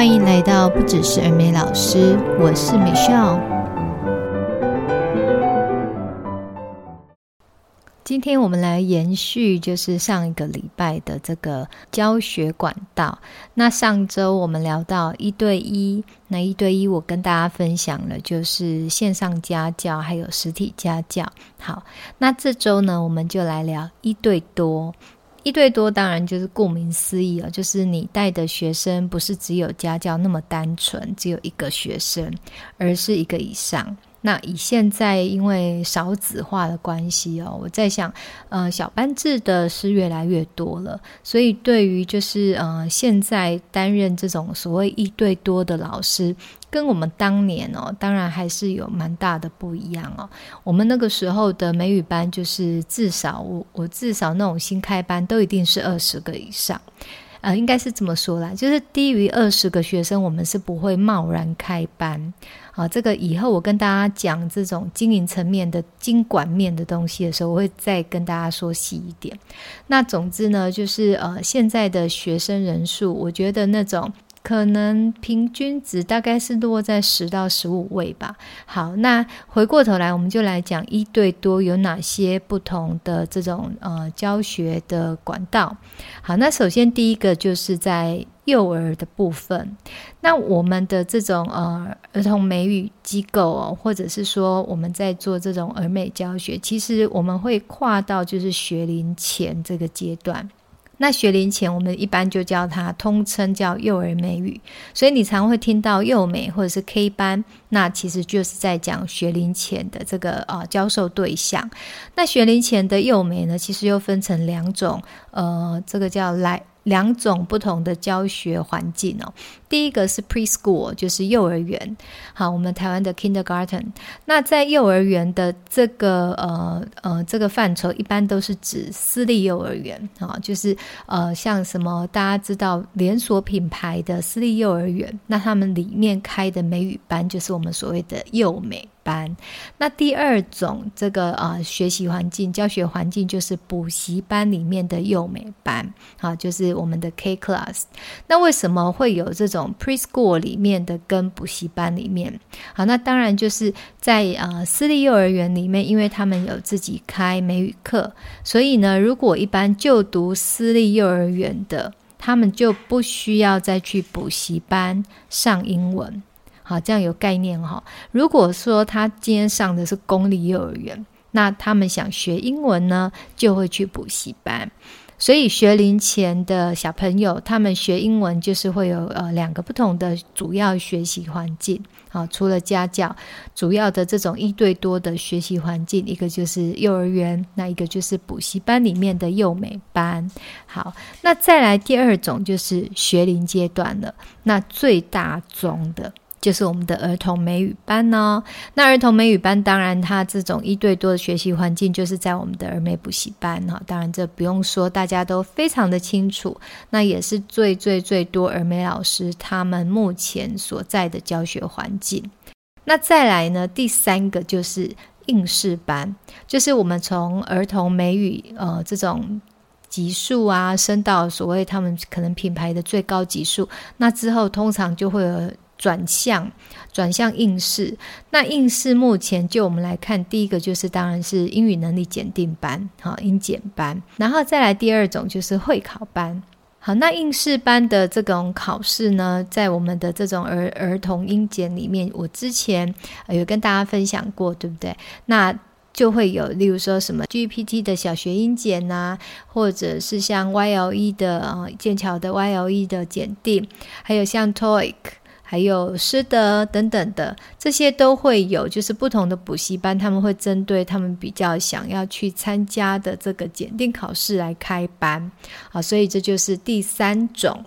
欢迎来到不只是儿美老师，我是 Michelle。今天我们来延续，就是上一个礼拜的这个教学管道。那上周我们聊到一对一，那一对一我跟大家分享了，就是线上家教还有实体家教。好，那这周呢，我们就来聊一对多。一对多当然就是顾名思义了，就是你带的学生不是只有家教那么单纯，只有一个学生，而是一个以上。那以现在因为少子化的关系哦，我在想，呃，小班制的是越来越多了，所以对于就是呃现在担任这种所谓一对多的老师。跟我们当年哦，当然还是有蛮大的不一样哦。我们那个时候的美语班，就是至少我我至少那种新开班都一定是二十个以上，呃，应该是这么说啦，就是低于二十个学生，我们是不会贸然开班。好，这个以后我跟大家讲这种经营层面的经管面的东西的时候，我会再跟大家说细一点。那总之呢，就是呃，现在的学生人数，我觉得那种。可能平均值大概是落在十到十五位吧。好，那回过头来，我们就来讲一对多有哪些不同的这种呃教学的管道。好，那首先第一个就是在幼儿的部分。那我们的这种呃儿童美语机构哦，或者是说我们在做这种儿美教学，其实我们会跨到就是学龄前这个阶段。那学龄前，我们一般就叫它通称叫幼儿美语，所以你常会听到幼美或者是 K 班，那其实就是在讲学龄前的这个呃教授对象。那学龄前的幼美呢，其实又分成两种，呃，这个叫来。两种不同的教学环境哦。第一个是 preschool，就是幼儿园。好，我们台湾的 kindergarten。那在幼儿园的这个呃呃这个范畴，一般都是指私立幼儿园啊，就是呃像什么大家知道连锁品牌的私立幼儿园，那他们里面开的美语班，就是我我们所谓的幼美。班，那第二种这个呃学习环境、教学环境就是补习班里面的幼美班，好，就是我们的 K class。那为什么会有这种 preschool 里面的跟补习班里面？好，那当然就是在呃私立幼儿园里面，因为他们有自己开美语课，所以呢，如果一般就读私立幼儿园的，他们就不需要再去补习班上英文。好，这样有概念哈。如果说他今天上的是公立幼儿园，那他们想学英文呢，就会去补习班。所以学龄前的小朋友，他们学英文就是会有呃两个不同的主要学习环境。好，除了家教，主要的这种一对多的学习环境，一个就是幼儿园，那一个就是补习班里面的幼美班。好，那再来第二种就是学龄阶段了，那最大宗的。就是我们的儿童美语班哦。那儿童美语班，当然它这种一对多的学习环境，就是在我们的儿美补习班哈。当然这不用说，大家都非常的清楚。那也是最最最多儿美老师他们目前所在的教学环境。那再来呢，第三个就是应试班，就是我们从儿童美语呃这种级数啊，升到所谓他们可能品牌的最高级数，那之后通常就会有。转向转向应试，那应试目前就我们来看，第一个就是当然是英语能力检定班，好，英检班，然后再来第二种就是会考班，好，那应试班的这种考试呢，在我们的这种儿儿童英检里面，我之前有跟大家分享过，对不对？那就会有，例如说什么 GPT 的小学英检呐、或者是像 YLE 的啊剑桥的 YLE 的检定，还有像 TOEIC。还有师德等等的，这些都会有，就是不同的补习班，他们会针对他们比较想要去参加的这个检定考试来开班，好，所以这就是第三种，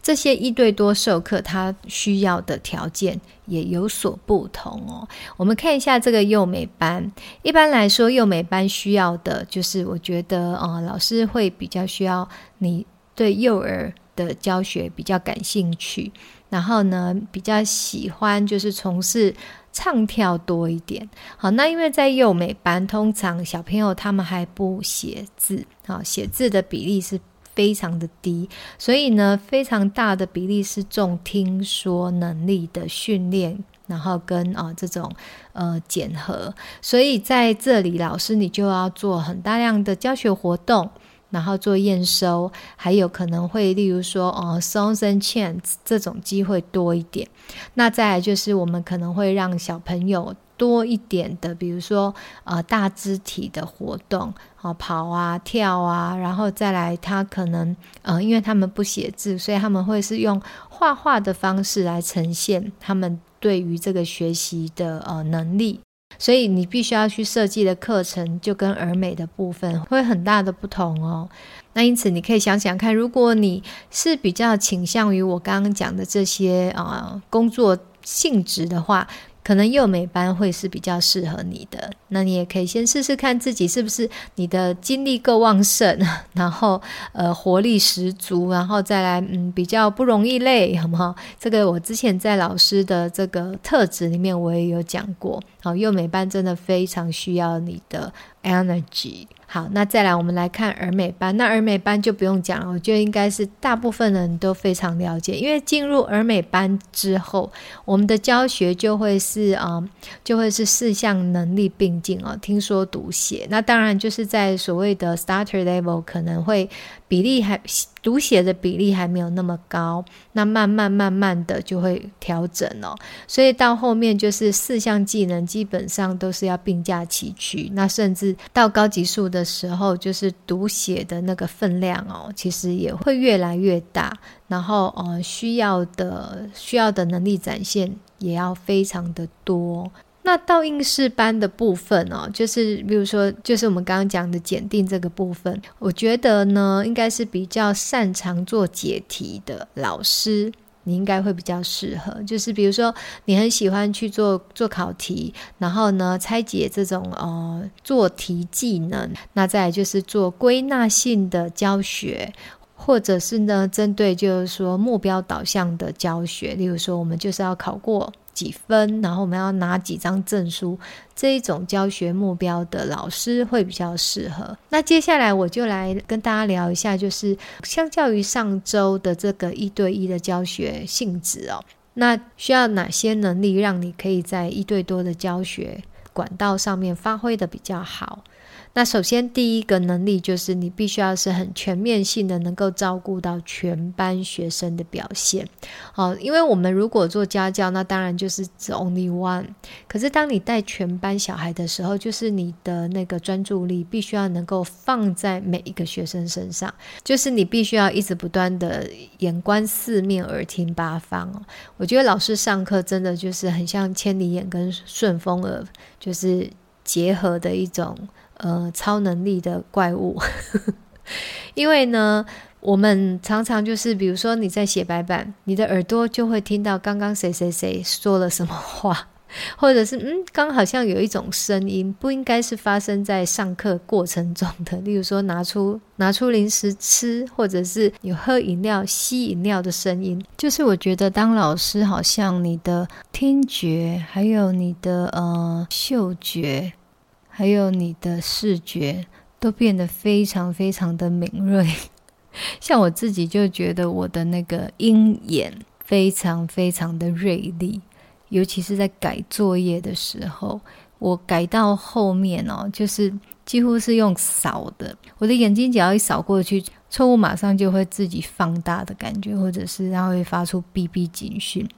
这些一对多授课，它需要的条件也有所不同哦。我们看一下这个幼美班，一般来说，幼美班需要的就是，我觉得啊、呃，老师会比较需要你对幼儿的教学比较感兴趣。然后呢，比较喜欢就是从事唱跳多一点。好，那因为在幼美班，通常小朋友他们还不写字，好，写字的比例是非常的低，所以呢，非常大的比例是重听说能力的训练，然后跟啊、这种呃检核，所以在这里老师你就要做很大量的教学活动。然后做验收，还有可能会，例如说，哦，songs and chants 这种机会多一点。那再来就是，我们可能会让小朋友多一点的，比如说，呃，大肢体的活动，啊，跑啊，跳啊，然后再来，他可能，呃，因为他们不写字，所以他们会是用画画的方式来呈现他们对于这个学习的呃能力。所以你必须要去设计的课程，就跟儿美的部分会很大的不同哦。那因此你可以想想看，如果你是比较倾向于我刚刚讲的这些啊、工作性质的话。可能幼美班会是比较适合你的，那你也可以先试试看自己是不是你的精力够旺盛，然后呃活力十足，然后再来嗯比较不容易累，好不好？这个我之前在老师的这个特质里面我也有讲过，好，幼美班真的非常需要你的 energy。好，那再来，我们来看儿美班。那儿美班就不用讲了，我觉得应该是大部分人都非常了解。因为进入儿美班之后，我们的教学就会是啊、就会是四项能力并进哦，听说读写。那当然就是在所谓的 starter level 可能会。比例还读写的比例还没有那么高，那慢慢慢慢的就会调整哦。所以到后面就是四项技能基本上都是要并驾齐驱。那甚至到高级数的时候，就是读写的那个分量哦，其实也会越来越大。然后呃，需要的需要的能力展现也要非常的多。那到应试班的部分哦，就是比如说，就是我们刚刚讲的检定这个部分，我觉得呢，应该是比较擅长做解题的老师，你应该会比较适合。就是比如说，你很喜欢去做做考题，然后呢，拆解这种呃做题技能，那再来就是做归纳性的教学，或者是呢，针对就是说目标导向的教学，例如说，我们就是要考过。几分，然后我们要拿几张证书，这一种教学目标的老师会比较适合。那接下来我就来跟大家聊一下，就是相较于上周的这个一对一的教学性质哦，那需要哪些能力让你可以在一对多的教学管道上面发挥得比较好？那首先第一个能力就是你必须要是很全面性的，能够照顾到全班学生的表现。哦，因为我们如果做家教，那当然就是只 only one。可是当你带全班小孩的时候，就是你的那个专注力必须要能够放在每一个学生身上，就是你必须要一直不断的眼观四面，耳听八方。我觉得老师上课真的就是很像千里眼跟顺风耳，就是结合的一种。呃，超能力的怪物，因为呢，我们常常就是，比如说你在写白板，你的耳朵就会听到刚刚谁谁谁说了什么话，或者是嗯，刚好像有一种声音，不应该是发生在上课过程中的，例如说拿出拿出零食吃，或者是有喝饮料、吸饮料的声音。就是我觉得当老师，好像你的听觉，还有你的呃嗅觉。还有你的视觉都变得非常非常的敏锐，像我自己就觉得我的那个鹰眼非常非常的锐利，尤其是在改作业的时候，我改到后面哦，就是几乎是用扫的，我的眼睛只要一扫过去，错误马上就会自己放大的感觉，或者是它会发出哔哔警讯。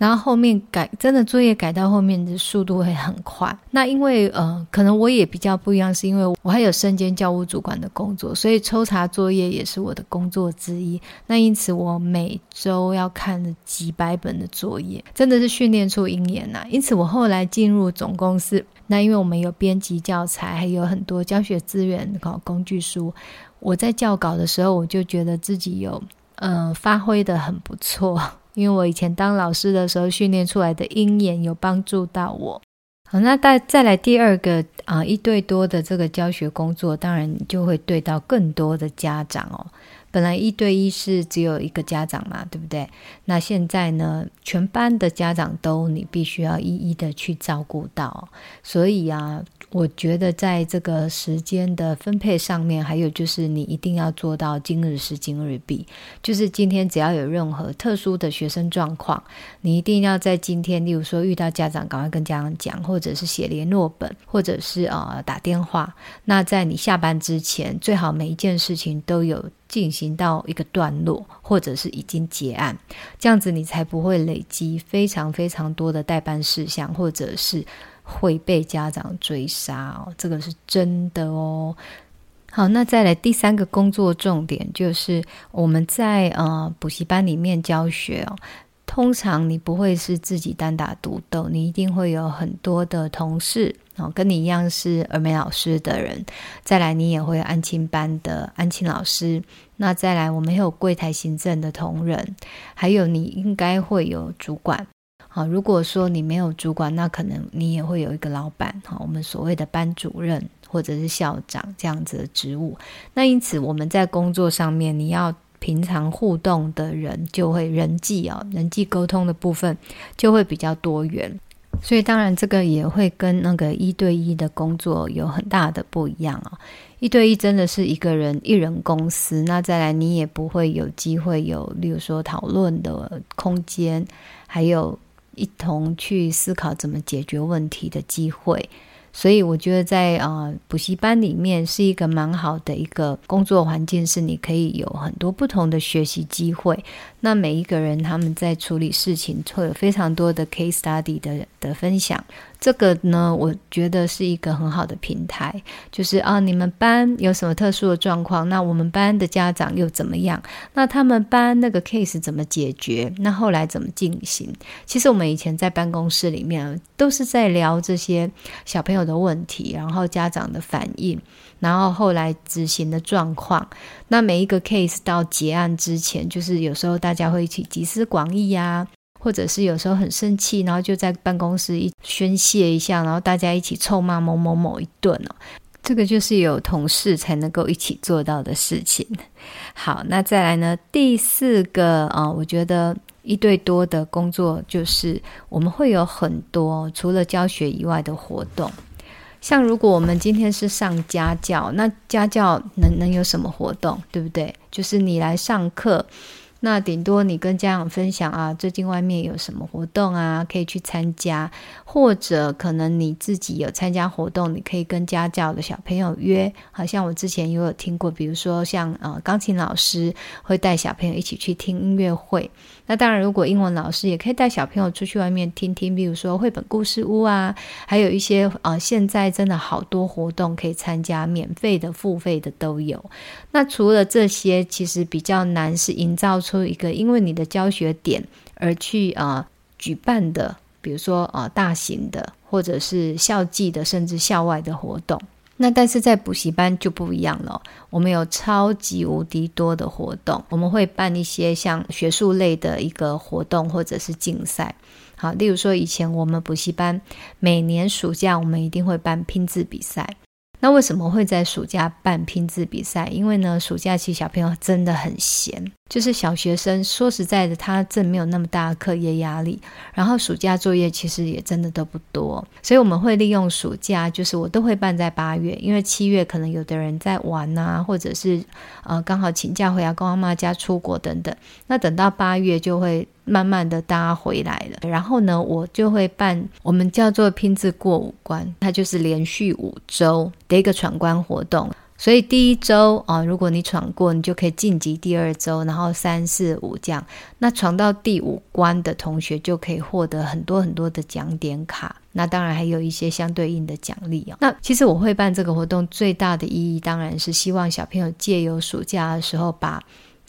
然后后面改真的作业改到后面的速度会很快。那因为呃，可能我也比较不一样，是因为我还有身兼教务主管的工作，所以抽查作业也是我的工作之一。那因此我每周要看几百本的作业，真的是训练出鹰眼呐。因此我后来进入总公司，那因为我们有编辑教材，还有很多教学资源搞工具书，我在教稿的时候，我就觉得自己有呃发挥得很不错。因为我以前当老师的时候训练出来的鹰眼有帮助到我。好，那再再来第二个啊，一对多的这个教学工作，当然你就会对到更多的家长哦。本来一对一是只有一个家长嘛，对不对？那现在呢，全班的家长都你必须要一一的去照顾到，所以啊。我觉得在这个时间的分配上面，还有就是你一定要做到今日事今日毕，就是今天只要有任何特殊的学生状况，你一定要在今天，例如说遇到家长，赶快跟家长讲，或者是写联络本，或者是呃打电话。那在你下班之前，最好每一件事情都有进行到一个段落，或者是已经结案，这样子你才不会累积非常非常多的代办事项，或者是。会被家长追杀哦，这个是真的哦。好，那再来第三个工作重点就是我们在呃补习班里面教学哦，通常你不会是自己单打独斗，你一定会有很多的同事哦，跟你一样是耳美老师的人。再来，你也会有安亲班的安亲老师。那再来，我们有柜台行政的同仁，还有你应该会有主管。好，如果说你没有主管，那可能你也会有一个老板，哈，我们所谓的班主任或者是校长这样子的职务。那因此我们在工作上面，你要平常互动的人就会人际啊，人际沟通的部分就会比较多元。所以当然这个也会跟那个一对一的工作有很大的不一样啊。一对一真的是一个人一人公司，那再来你也不会有机会有，例如说讨论的空间，还有。一同去思考怎么解决问题的机会，所以我觉得在啊补习班里面是一个蛮好的一个工作环境，是你可以有很多不同的学习机会。那每一个人他们在处理事情会有非常多的 case study 的的分享。这个呢，我觉得是一个很好的平台，就是啊，你们班有什么特殊的状况？那我们班的家长又怎么样？那他们班那个 case 怎么解决？那后来怎么进行？其实我们以前在办公室里面都是在聊这些小朋友的问题，然后家长的反应，然后后来执行的状况。那每一个 case 到结案之前，就是有时候大家会一起集思广益呀。或者是有时候很生气，然后就在办公室一宣泄一下，然后大家一起臭骂某某某一顿哦。这个就是有同事才能够一起做到的事情。好，那再来呢？第四个啊，我觉得一对多的工作就是我们会有很多除了教学以外的活动。像如果我们今天是上家教，那家教能能有什么活动？对不对？就是你来上课。那顶多你跟家长分享啊，最近外面有什么活动啊，可以去参加，或者可能你自己有参加活动，你可以跟家教的小朋友约。好像我之前也有听过，比如说像呃钢琴老师会带小朋友一起去听音乐会。那当然，如果英文老师也可以带小朋友出去外面听听，比如说绘本故事屋啊，还有一些呃现在真的好多活动可以参加，免费的、付费的都有。那除了这些，其实比较难是营造出。一个因为你的教学点而去啊、举办的，比如说啊、大型的或者是校际的，甚至校外的活动。那但是在补习班就不一样了，我们有超级无敌多的活动，我们会办一些像学术类的一个活动或者是竞赛。好，例如说以前我们补习班每年暑假我们一定会办拼字比赛。那为什么会在暑假办拼字比赛？因为呢，暑假期小朋友真的很闲，就是小学生。说实在的，他真没有那么大的课业压力，然后暑假作业其实也真的都不多，所以我们会利用暑假，就是我都会办在八月，因为七月可能有的人在玩啊，或者是呃刚好请假回来跟妈妈家出国等等。那等到八月就会。慢慢的，大家回来了，然后呢，我就会办我们叫做拼字过五关，它就是连续五周的一个闯关活动。所以第一周啊，如果你闯过，你就可以晋级第二周，然后三四五这样。那闯到第五关的同学就可以获得很多很多的奖点卡。那当然还有一些相对应的奖励哦。那其实我会办这个活动最大的意义，当然是希望小朋友借由暑假的时候把。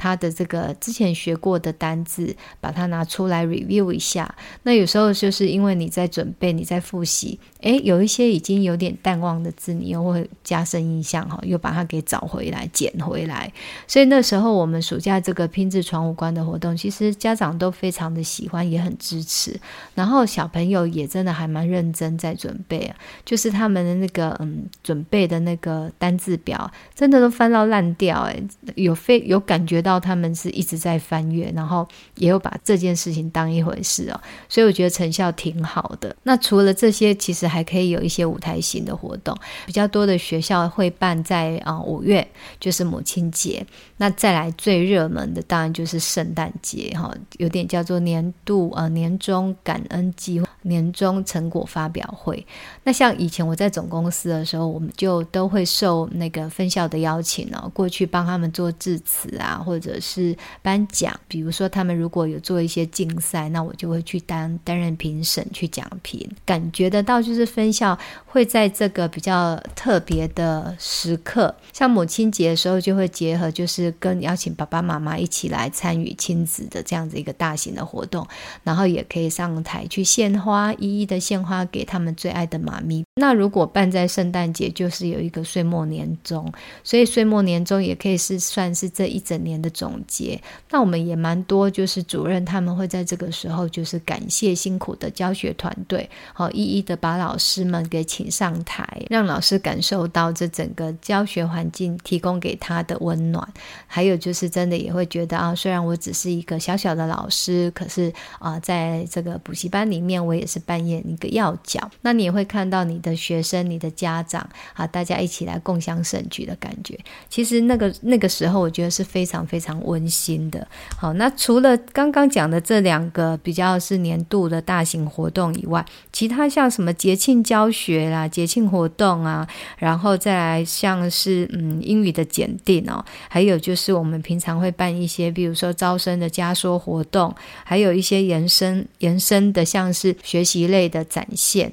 他的这个之前学过的单字，把它拿出来 review 一下。那有时候就是因为你在准备，你在复习，诶，有一些已经有点淡忘的字，你又会加深印象哈，又把它给找回来、捡回来。所以那时候我们暑假这个拼字闯五关的活动，其实家长都非常的喜欢，也很支持。然后小朋友也真的还蛮认真在准备啊，就是他们的那个嗯准备的那个单字表，真的都翻到烂掉诶，有非有感觉到到他们是一直在翻阅，然后也有把这件事情当一回事哦，所以我觉得成效挺好的。那除了这些，其实还可以有一些舞台型的活动，比较多的学校会办在啊五月，就是母亲节。那再来最热门的，当然就是圣诞节哈，有点叫做年度呃年终感恩季、年终成果发表会。那像以前我在总公司的时候，我们就都会受那个分校的邀请哦，过去帮他们做致辞啊，或者或者是颁奖。比如说他们如果有做一些竞赛，那我就会去担担任评审去讲评。感觉得到就是分校会在这个比较特别的时刻，像母亲节的时候，就会结合就是跟邀请爸爸妈妈一起来参与亲子的这样子一个大型的活动，然后也可以上台去献花，一一的献花给他们最爱的妈咪。那如果办在圣诞节，就是有一个岁末年终，所以岁末年终也可以是算是这一整年的总结。那我们也蛮多，就是主任他们会在这个时候，就是感谢辛苦的教学团队，好一一的把老师们给请上台，让老师感受到这整个教学环境提供给他的温暖。还有就是真的也会觉得啊，虽然我只是一个小小的老师，可是啊，在这个补习班里面，我也是扮演一个要角。那你也会看到你的学生、你的家长啊，大家一起来共享盛举的感觉。其实那个那个时候，我觉得是非常非常温馨的。好，那除了刚刚讲的这两个比较是年度的大型活动以外，其他像什么节庆教学啦、节庆活动啊，然后再来像是嗯英语的检定哦，还有就是我们平常会办一些，比如说招生的加说活动，还有一些延伸延伸的，像是学习类的展现。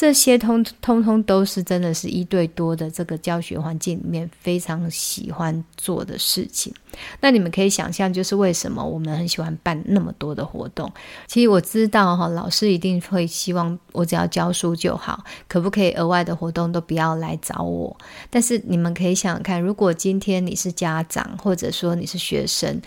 这些通通通都是真的是一对多的这个教学环境里面非常喜欢做的事情。那你们可以想象，就是为什么我们很喜欢办那么多的活动。其实我知道哈，老师一定会希望我只要教书就好，可不可以额外的活动都不要来找我？但是你们可以想想看，如果今天你是家长，或者说你是学生，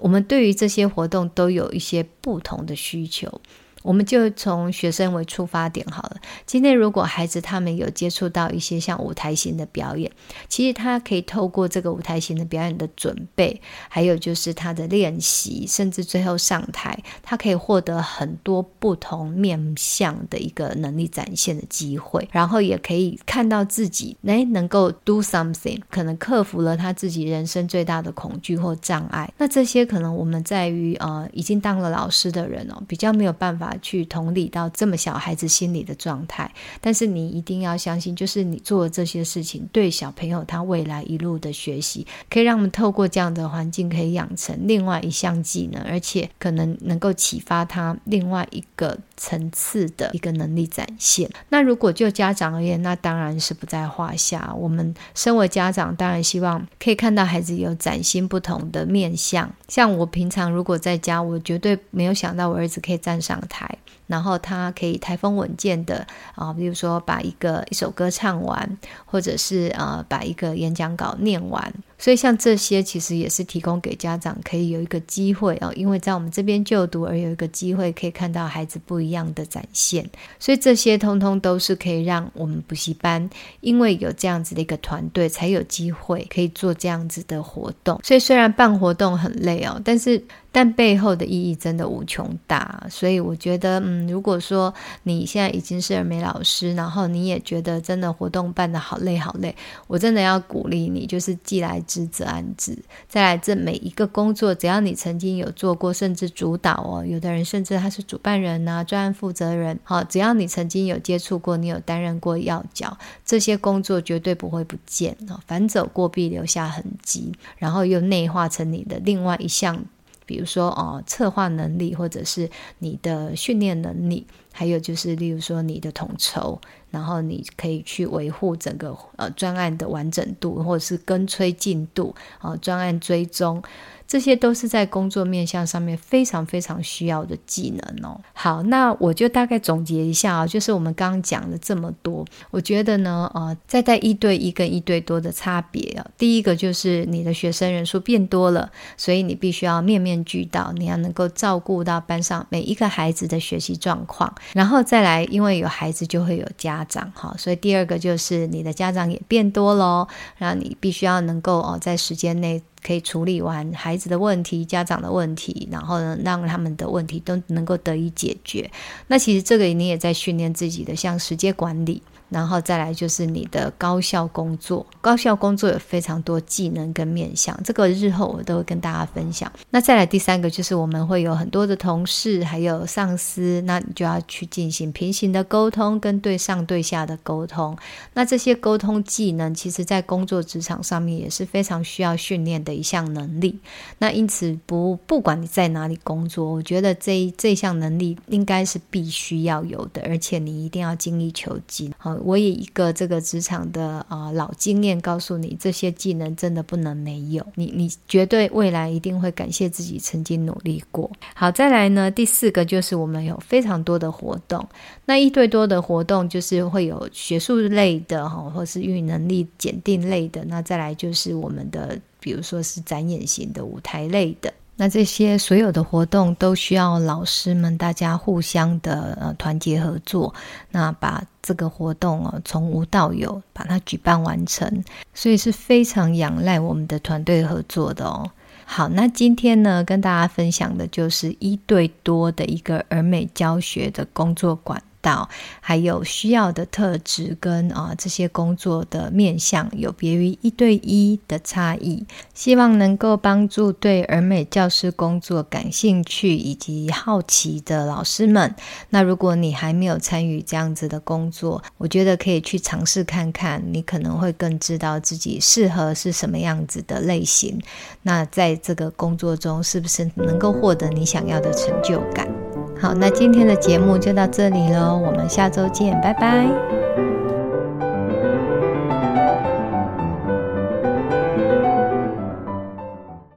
我们对于这些活动都有一些不同的需求。我们就从学生为出发点好了。今天如果孩子他们有接触到一些像舞台型的表演，其实他可以透过这个舞台型的表演的准备，还有就是他的练习，甚至最后上台，他可以获得很多不同面向的一个能力展现的机会，然后也可以看到自己哎能够 do something，可能克服了他自己人生最大的恐惧或障碍。那这些可能我们在于呃已经当了老师的人哦，比较没有办法。去同理到这么小孩子心理的状态，但是你一定要相信，就是你做的这些事情，对小朋友他未来一路的学习，可以让我们透过这样的环境，可以养成另外一项技能，而且可能能够启发他另外一个层次的一个能力展现。那如果就家长而言，那当然是不在话下。我们身为家长，当然希望可以看到孩子有崭新不同的面向。像我平常如果在家，我绝对没有想到我儿子可以站上台。台。然后他可以台风稳健的啊，比如说把一个一首歌唱完，或者是呃把一个演讲稿念完。所以像这些其实也是提供给家长可以有一个机会哦，因为在我们这边就读而有一个机会可以看到孩子不一样的展现。所以这些通通都是可以让我们补习班，因为有这样子的一个团队，才有机会可以做这样子的活动。所以虽然办活动很累哦，但是。但背后的意义真的无穷大，所以我觉得，嗯，如果说你现在已经是儿美老师，然后你也觉得真的活动办得好累好累，我真的要鼓励你，就是既来之则安之。再来，这每一个工作，只要你曾经有做过，甚至主导哦，有的人甚至他是主办人呐、专案负责人，好，只要你曾经有接触过，你有担任过要角，这些工作绝对不会不见哦，凡走过必留下痕迹，然后又内化成你的另外一项。比如说哦，策划能力，或者是你的训练能力，还有就是例如说你的统筹，然后你可以去维护整个呃专案的完整度，或者是跟催进度啊，专案追踪。这些都是在工作面向上面非常非常需要的技能哦。好，那我就大概总结一下啊，就是我们刚刚讲了这么多，我觉得呢，呃，在带一对一跟一对多的差别啊，第一个就是你的学生人数变多了，所以你必须要面面俱到，你要能够照顾到班上每一个孩子的学习状况，然后再来，因为有孩子就会有家长哈，所以第二个就是你的家长也变多喽，然后你必须要能够哦，在时间内。可以处理完孩子的问题、家长的问题，然后呢，让他们的问题都能够得以解决。那其实这个你也在训练自己的，像时间管理。然后再来就是你的高效工作，高效工作有非常多技能跟面向，这个日后我都会跟大家分享。那再来第三个就是我们会有很多的同事，还有上司，那你就要去进行平行的沟通跟对上对下的沟通。那这些沟通技能，其实在工作职场上面也是非常需要训练的一项能力。那因此不不管你在哪里工作，我觉得这这项能力应该是必须要有的，而且你一定要精益求精。好。我以一个这个职场的啊、呃、老经验告诉你，这些技能真的不能没有，你你绝对未来一定会感谢自己曾经努力过。好，再来呢，第四个就是我们有非常多的活动，那一对多的活动就是会有学术类的哈，或是英语能力检定类的，那再来就是我们的，比如说是展演型的舞台类的。那这些所有的活动都需要老师们大家互相的呃团结合作，那把这个活动哦从无到有把它举办完成，所以是非常仰赖我们的团队合作的哦。好，那今天呢跟大家分享的就是一对多的一个儿美教学的工作馆。到还有需要的特质跟啊这些工作的面向有别于一对一的差异，希望能够帮助对儿美教师工作感兴趣以及好奇的老师们。那如果你还没有参与这样子的工作，我觉得可以去尝试看看，你可能会更知道自己适合是什么样子的类型。那在这个工作中，是不是能够获得你想要的成就感？好，那今天的节目就到这里喽，我们下周见，拜拜。